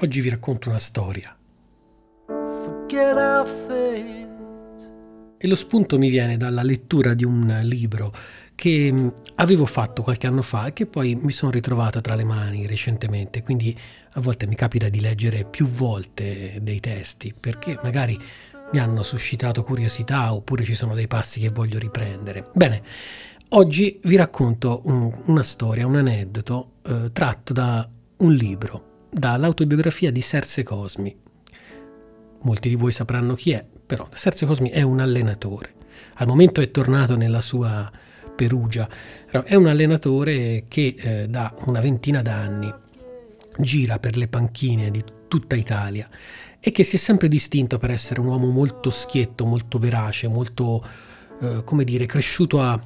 Oggi vi racconto una storia. E lo spunto mi viene dalla lettura di un libro che mm, avevo fatto qualche anno fa e che poi mi sono ritrovato tra le mani recentemente, quindi a volte mi capita di leggere più volte dei testi perché magari mi hanno suscitato curiosità oppure ci sono dei passi che voglio riprendere. Bene, oggi vi racconto un, una storia, un aneddoto eh, tratto da un libro, dall'autobiografia di Serse Cosmi. Molti di voi sapranno chi è, però Serse Cosmi è un allenatore. Al momento è tornato nella sua Perugia. È un allenatore che eh, da una ventina d'anni gira per le panchine di tutta Italia e che si è sempre distinto per essere un uomo molto schietto, molto verace, molto, eh, come dire, cresciuto a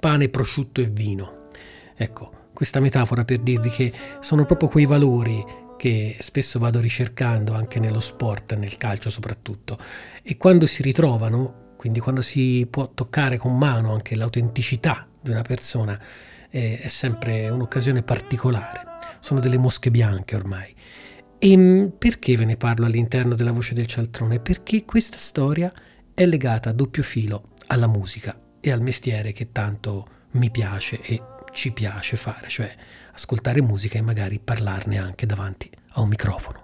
pane, prosciutto e vino. Ecco, questa metafora per dirvi che sono proprio quei valori che spesso vado ricercando anche nello sport, nel calcio soprattutto, e quando si ritrovano quindi quando si può toccare con mano anche l'autenticità di una persona eh, è sempre un'occasione particolare. Sono delle mosche bianche ormai. E mm, perché ve ne parlo all'interno della voce del cialtrone? Perché questa storia è legata a doppio filo alla musica e al mestiere che tanto mi piace e ci piace fare, cioè ascoltare musica e magari parlarne anche davanti a un microfono.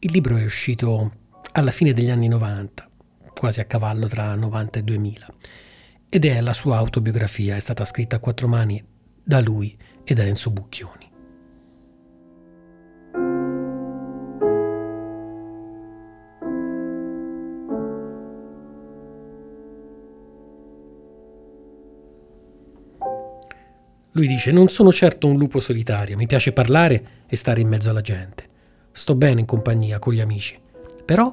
Il libro è uscito alla fine degli anni 90, quasi a cavallo tra 90 e 2000, ed è la sua autobiografia, è stata scritta a quattro mani da lui e da Enzo Bucchioni. Lui dice, non sono certo un lupo solitario, mi piace parlare e stare in mezzo alla gente. Sto bene in compagnia con gli amici. Però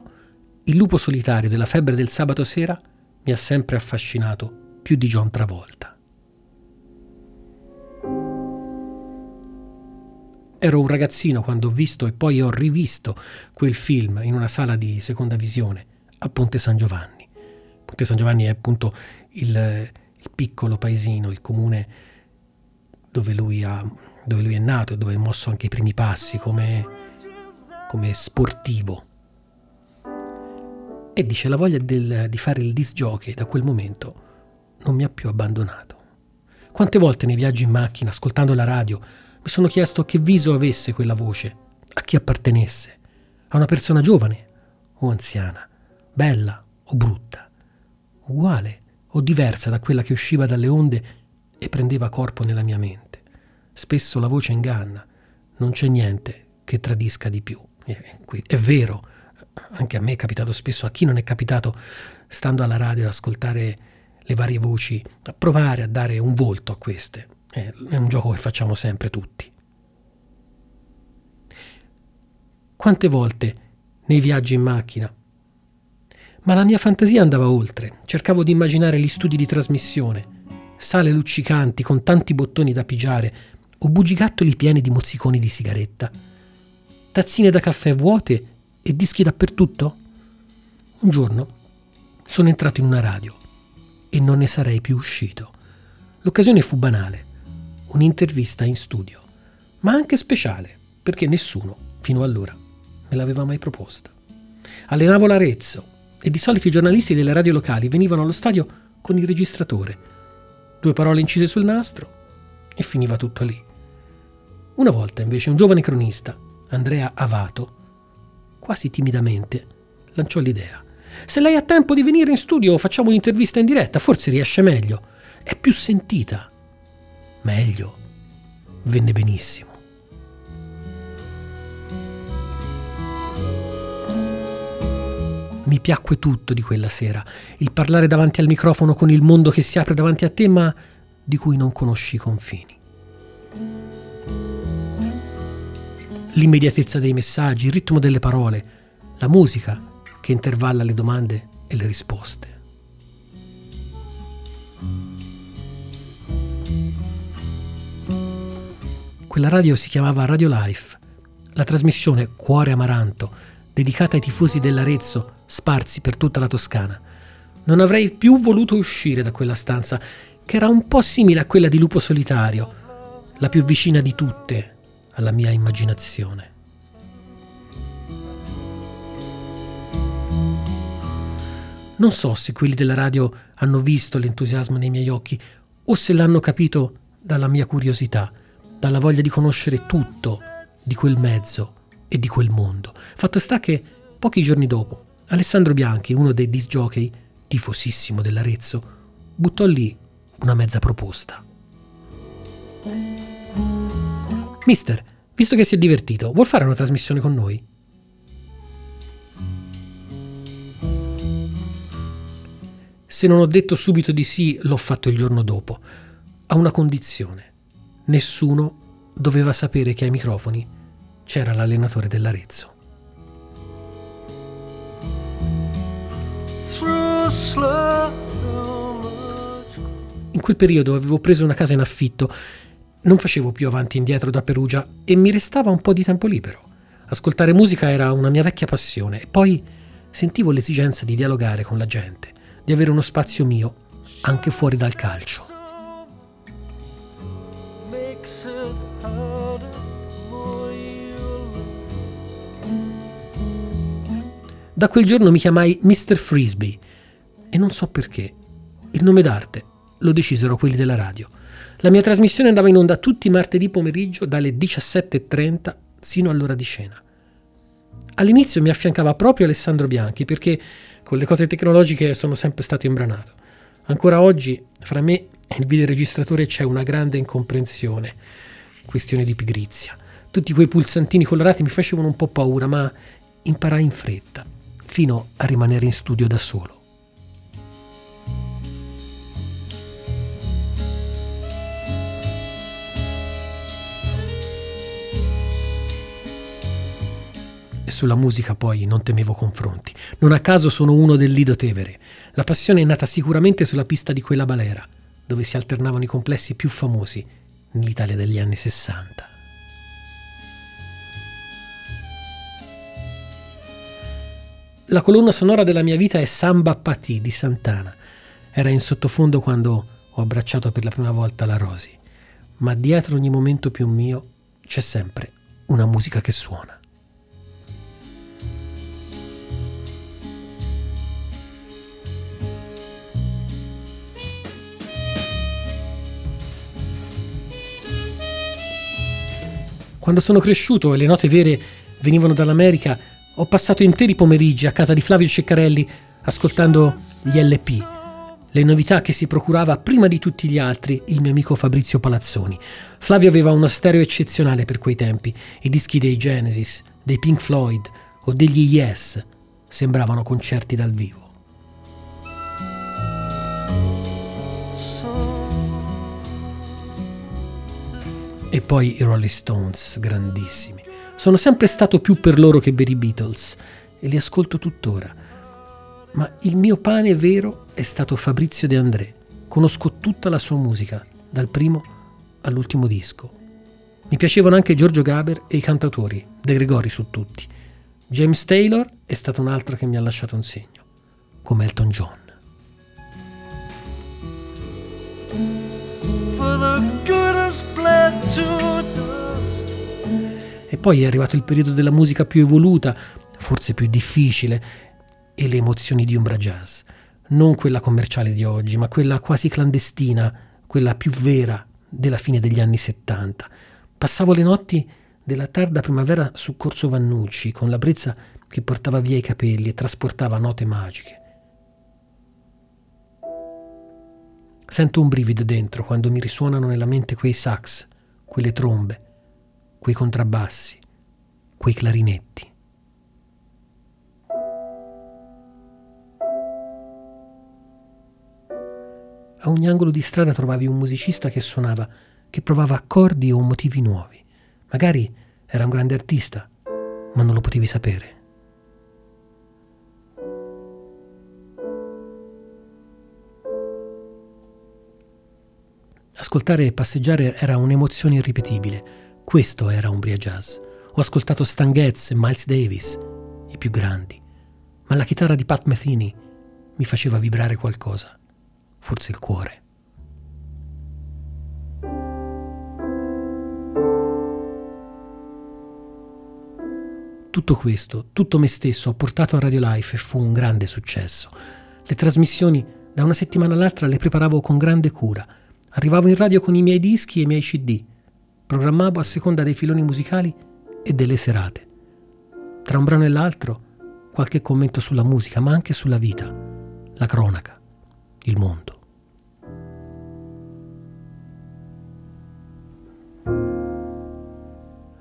il lupo solitario della febbre del sabato sera mi ha sempre affascinato più di John Travolta. Ero un ragazzino quando ho visto e poi ho rivisto quel film in una sala di seconda visione a Ponte San Giovanni. Ponte San Giovanni è appunto il, il piccolo paesino, il comune dove lui, ha, dove lui è nato e dove ha mosso anche i primi passi come come sportivo. E dice la voglia del, di fare il disc jockey da quel momento non mi ha più abbandonato. Quante volte nei viaggi in macchina, ascoltando la radio, mi sono chiesto che viso avesse quella voce, a chi appartenesse, a una persona giovane o anziana, bella o brutta, uguale o diversa da quella che usciva dalle onde e prendeva corpo nella mia mente. Spesso la voce inganna, non c'è niente che tradisca di più. È vero, anche a me è capitato spesso, a chi non è capitato, stando alla radio ad ascoltare le varie voci, a provare a dare un volto a queste. È un gioco che facciamo sempre tutti. Quante volte nei viaggi in macchina ma la mia fantasia andava oltre. Cercavo di immaginare gli studi di trasmissione, sale luccicanti con tanti bottoni da pigiare o bugigattoli pieni di mozziconi di sigaretta tazzine da caffè vuote e dischi dappertutto? Un giorno sono entrato in una radio e non ne sarei più uscito. L'occasione fu banale, un'intervista in studio, ma anche speciale, perché nessuno, fino allora, me l'aveva mai proposta. Allenavo l'Arezzo e di solito i giornalisti delle radio locali venivano allo stadio con il registratore. Due parole incise sul nastro e finiva tutto lì. Una volta invece un giovane cronista Andrea Avato, quasi timidamente, lanciò l'idea. Se lei ha tempo di venire in studio facciamo un'intervista in diretta, forse riesce meglio. È più sentita. Meglio. Venne benissimo. Mi piacque tutto di quella sera, il parlare davanti al microfono con il mondo che si apre davanti a te, ma di cui non conosci i confini. l'immediatezza dei messaggi, il ritmo delle parole, la musica che intervalla le domande e le risposte. Quella radio si chiamava Radio Life, la trasmissione Cuore Amaranto, dedicata ai tifosi dell'Arezzo sparsi per tutta la Toscana. Non avrei più voluto uscire da quella stanza. Che era un po' simile a quella di Lupo Solitario, la più vicina di tutte alla mia immaginazione. Non so se quelli della radio hanno visto l'entusiasmo nei miei occhi o se l'hanno capito dalla mia curiosità, dalla voglia di conoscere tutto di quel mezzo e di quel mondo. Fatto sta che pochi giorni dopo Alessandro Bianchi, uno dei disc jockey, tifosissimo dell'Arezzo, buttò lì una mezza proposta. Mister, visto che si è divertito, vuol fare una trasmissione con noi? Se non ho detto subito di sì, l'ho fatto il giorno dopo, a una condizione. Nessuno doveva sapere che ai microfoni c'era l'allenatore dell'Arezzo. In quel periodo avevo preso una casa in affitto, non facevo più avanti e indietro da Perugia e mi restava un po' di tempo libero. Ascoltare musica era una mia vecchia passione e poi sentivo l'esigenza di dialogare con la gente di avere uno spazio mio anche fuori dal calcio. Da quel giorno mi chiamai Mr. Frisbee e non so perché. Il nome d'arte lo decisero quelli della radio. La mia trasmissione andava in onda tutti i martedì pomeriggio dalle 17.30 sino all'ora di cena. All'inizio mi affiancava proprio Alessandro Bianchi perché con le cose tecnologiche sono sempre stato imbranato. Ancora oggi, fra me e il videoregistratore c'è una grande incomprensione, questione di pigrizia. Tutti quei pulsantini colorati mi facevano un po' paura, ma imparai in fretta, fino a rimanere in studio da solo. Sulla musica poi non temevo confronti. Non a caso sono uno del Lido Tevere. La passione è nata sicuramente sulla pista di quella balera, dove si alternavano i complessi più famosi nell'Italia degli anni Sessanta. La colonna sonora della mia vita è Samba Pati di Santana. Era in sottofondo quando ho abbracciato per la prima volta la Rosi, ma dietro ogni momento più mio c'è sempre una musica che suona. Quando sono cresciuto e le note vere venivano dall'America, ho passato interi pomeriggi a casa di Flavio Ceccarelli ascoltando gli LP, le novità che si procurava prima di tutti gli altri il mio amico Fabrizio Palazzoni. Flavio aveva uno stereo eccezionale per quei tempi, i dischi dei Genesis, dei Pink Floyd o degli Yes sembravano concerti dal vivo. E poi i Rolling Stones, grandissimi. Sono sempre stato più per loro che per i Beatles e li ascolto tuttora. Ma il mio pane vero è stato Fabrizio De André. Conosco tutta la sua musica, dal primo all'ultimo disco. Mi piacevano anche Giorgio Gaber e i cantautori, De Gregori su tutti. James Taylor è stato un altro che mi ha lasciato un segno, come Elton John. E poi è arrivato il periodo della musica più evoluta, forse più difficile, e le emozioni di Umbra Jazz. Non quella commerciale di oggi, ma quella quasi clandestina, quella più vera della fine degli anni 70. Passavo le notti della tarda primavera su Corso Vannucci, con la brezza che portava via i capelli e trasportava note magiche. Sento un brivido dentro quando mi risuonano nella mente quei sax, quelle trombe, quei contrabbassi, quei clarinetti. A ogni angolo di strada trovavi un musicista che suonava, che provava accordi o motivi nuovi. Magari era un grande artista, ma non lo potevi sapere. Ascoltare e passeggiare era un'emozione irripetibile. Questo era Umbria Jazz. Ho ascoltato Stanghezz e Miles Davis, i più grandi. Ma la chitarra di Pat Metheny mi faceva vibrare qualcosa. Forse il cuore. Tutto questo, tutto me stesso, ho portato a Radio Life e fu un grande successo. Le trasmissioni da una settimana all'altra le preparavo con grande cura Arrivavo in radio con i miei dischi e i miei CD. Programmavo a seconda dei filoni musicali e delle serate. Tra un brano e l'altro, qualche commento sulla musica, ma anche sulla vita, la cronaca, il mondo.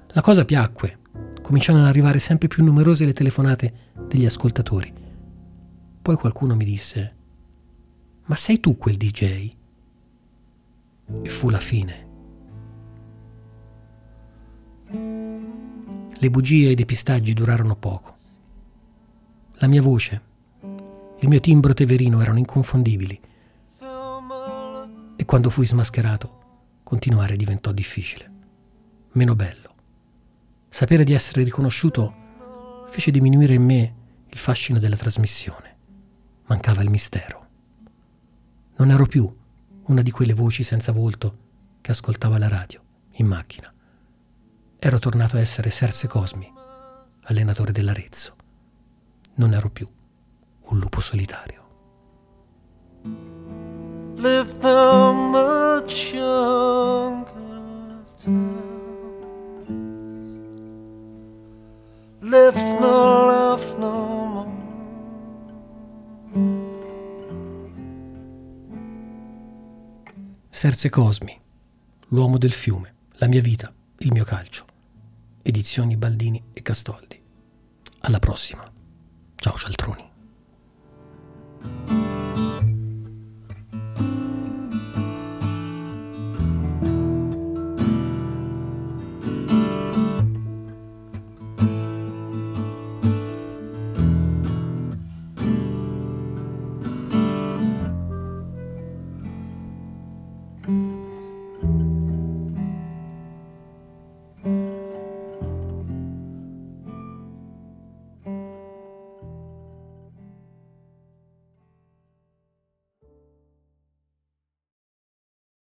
La cosa piacque. Cominciarono ad arrivare sempre più numerose le telefonate degli ascoltatori. Poi qualcuno mi disse, ma sei tu quel DJ? E fu la fine. Le bugie e i depistaggi durarono poco. La mia voce, il mio timbro teverino erano inconfondibili. E quando fui smascherato, continuare diventò difficile, meno bello. Sapere di essere riconosciuto fece diminuire in me il fascino della trasmissione. Mancava il mistero. Non ero più una di quelle voci senza volto che ascoltava la radio in macchina. Ero tornato a essere Serse Cosmi, allenatore dell'Arezzo. Non ero più un lupo solitario. Live the much younger left no love no Serse Cosmi, l'uomo del fiume, la mia vita, il mio calcio. Edizioni Baldini e Castoldi. Alla prossima. Ciao cialtroni.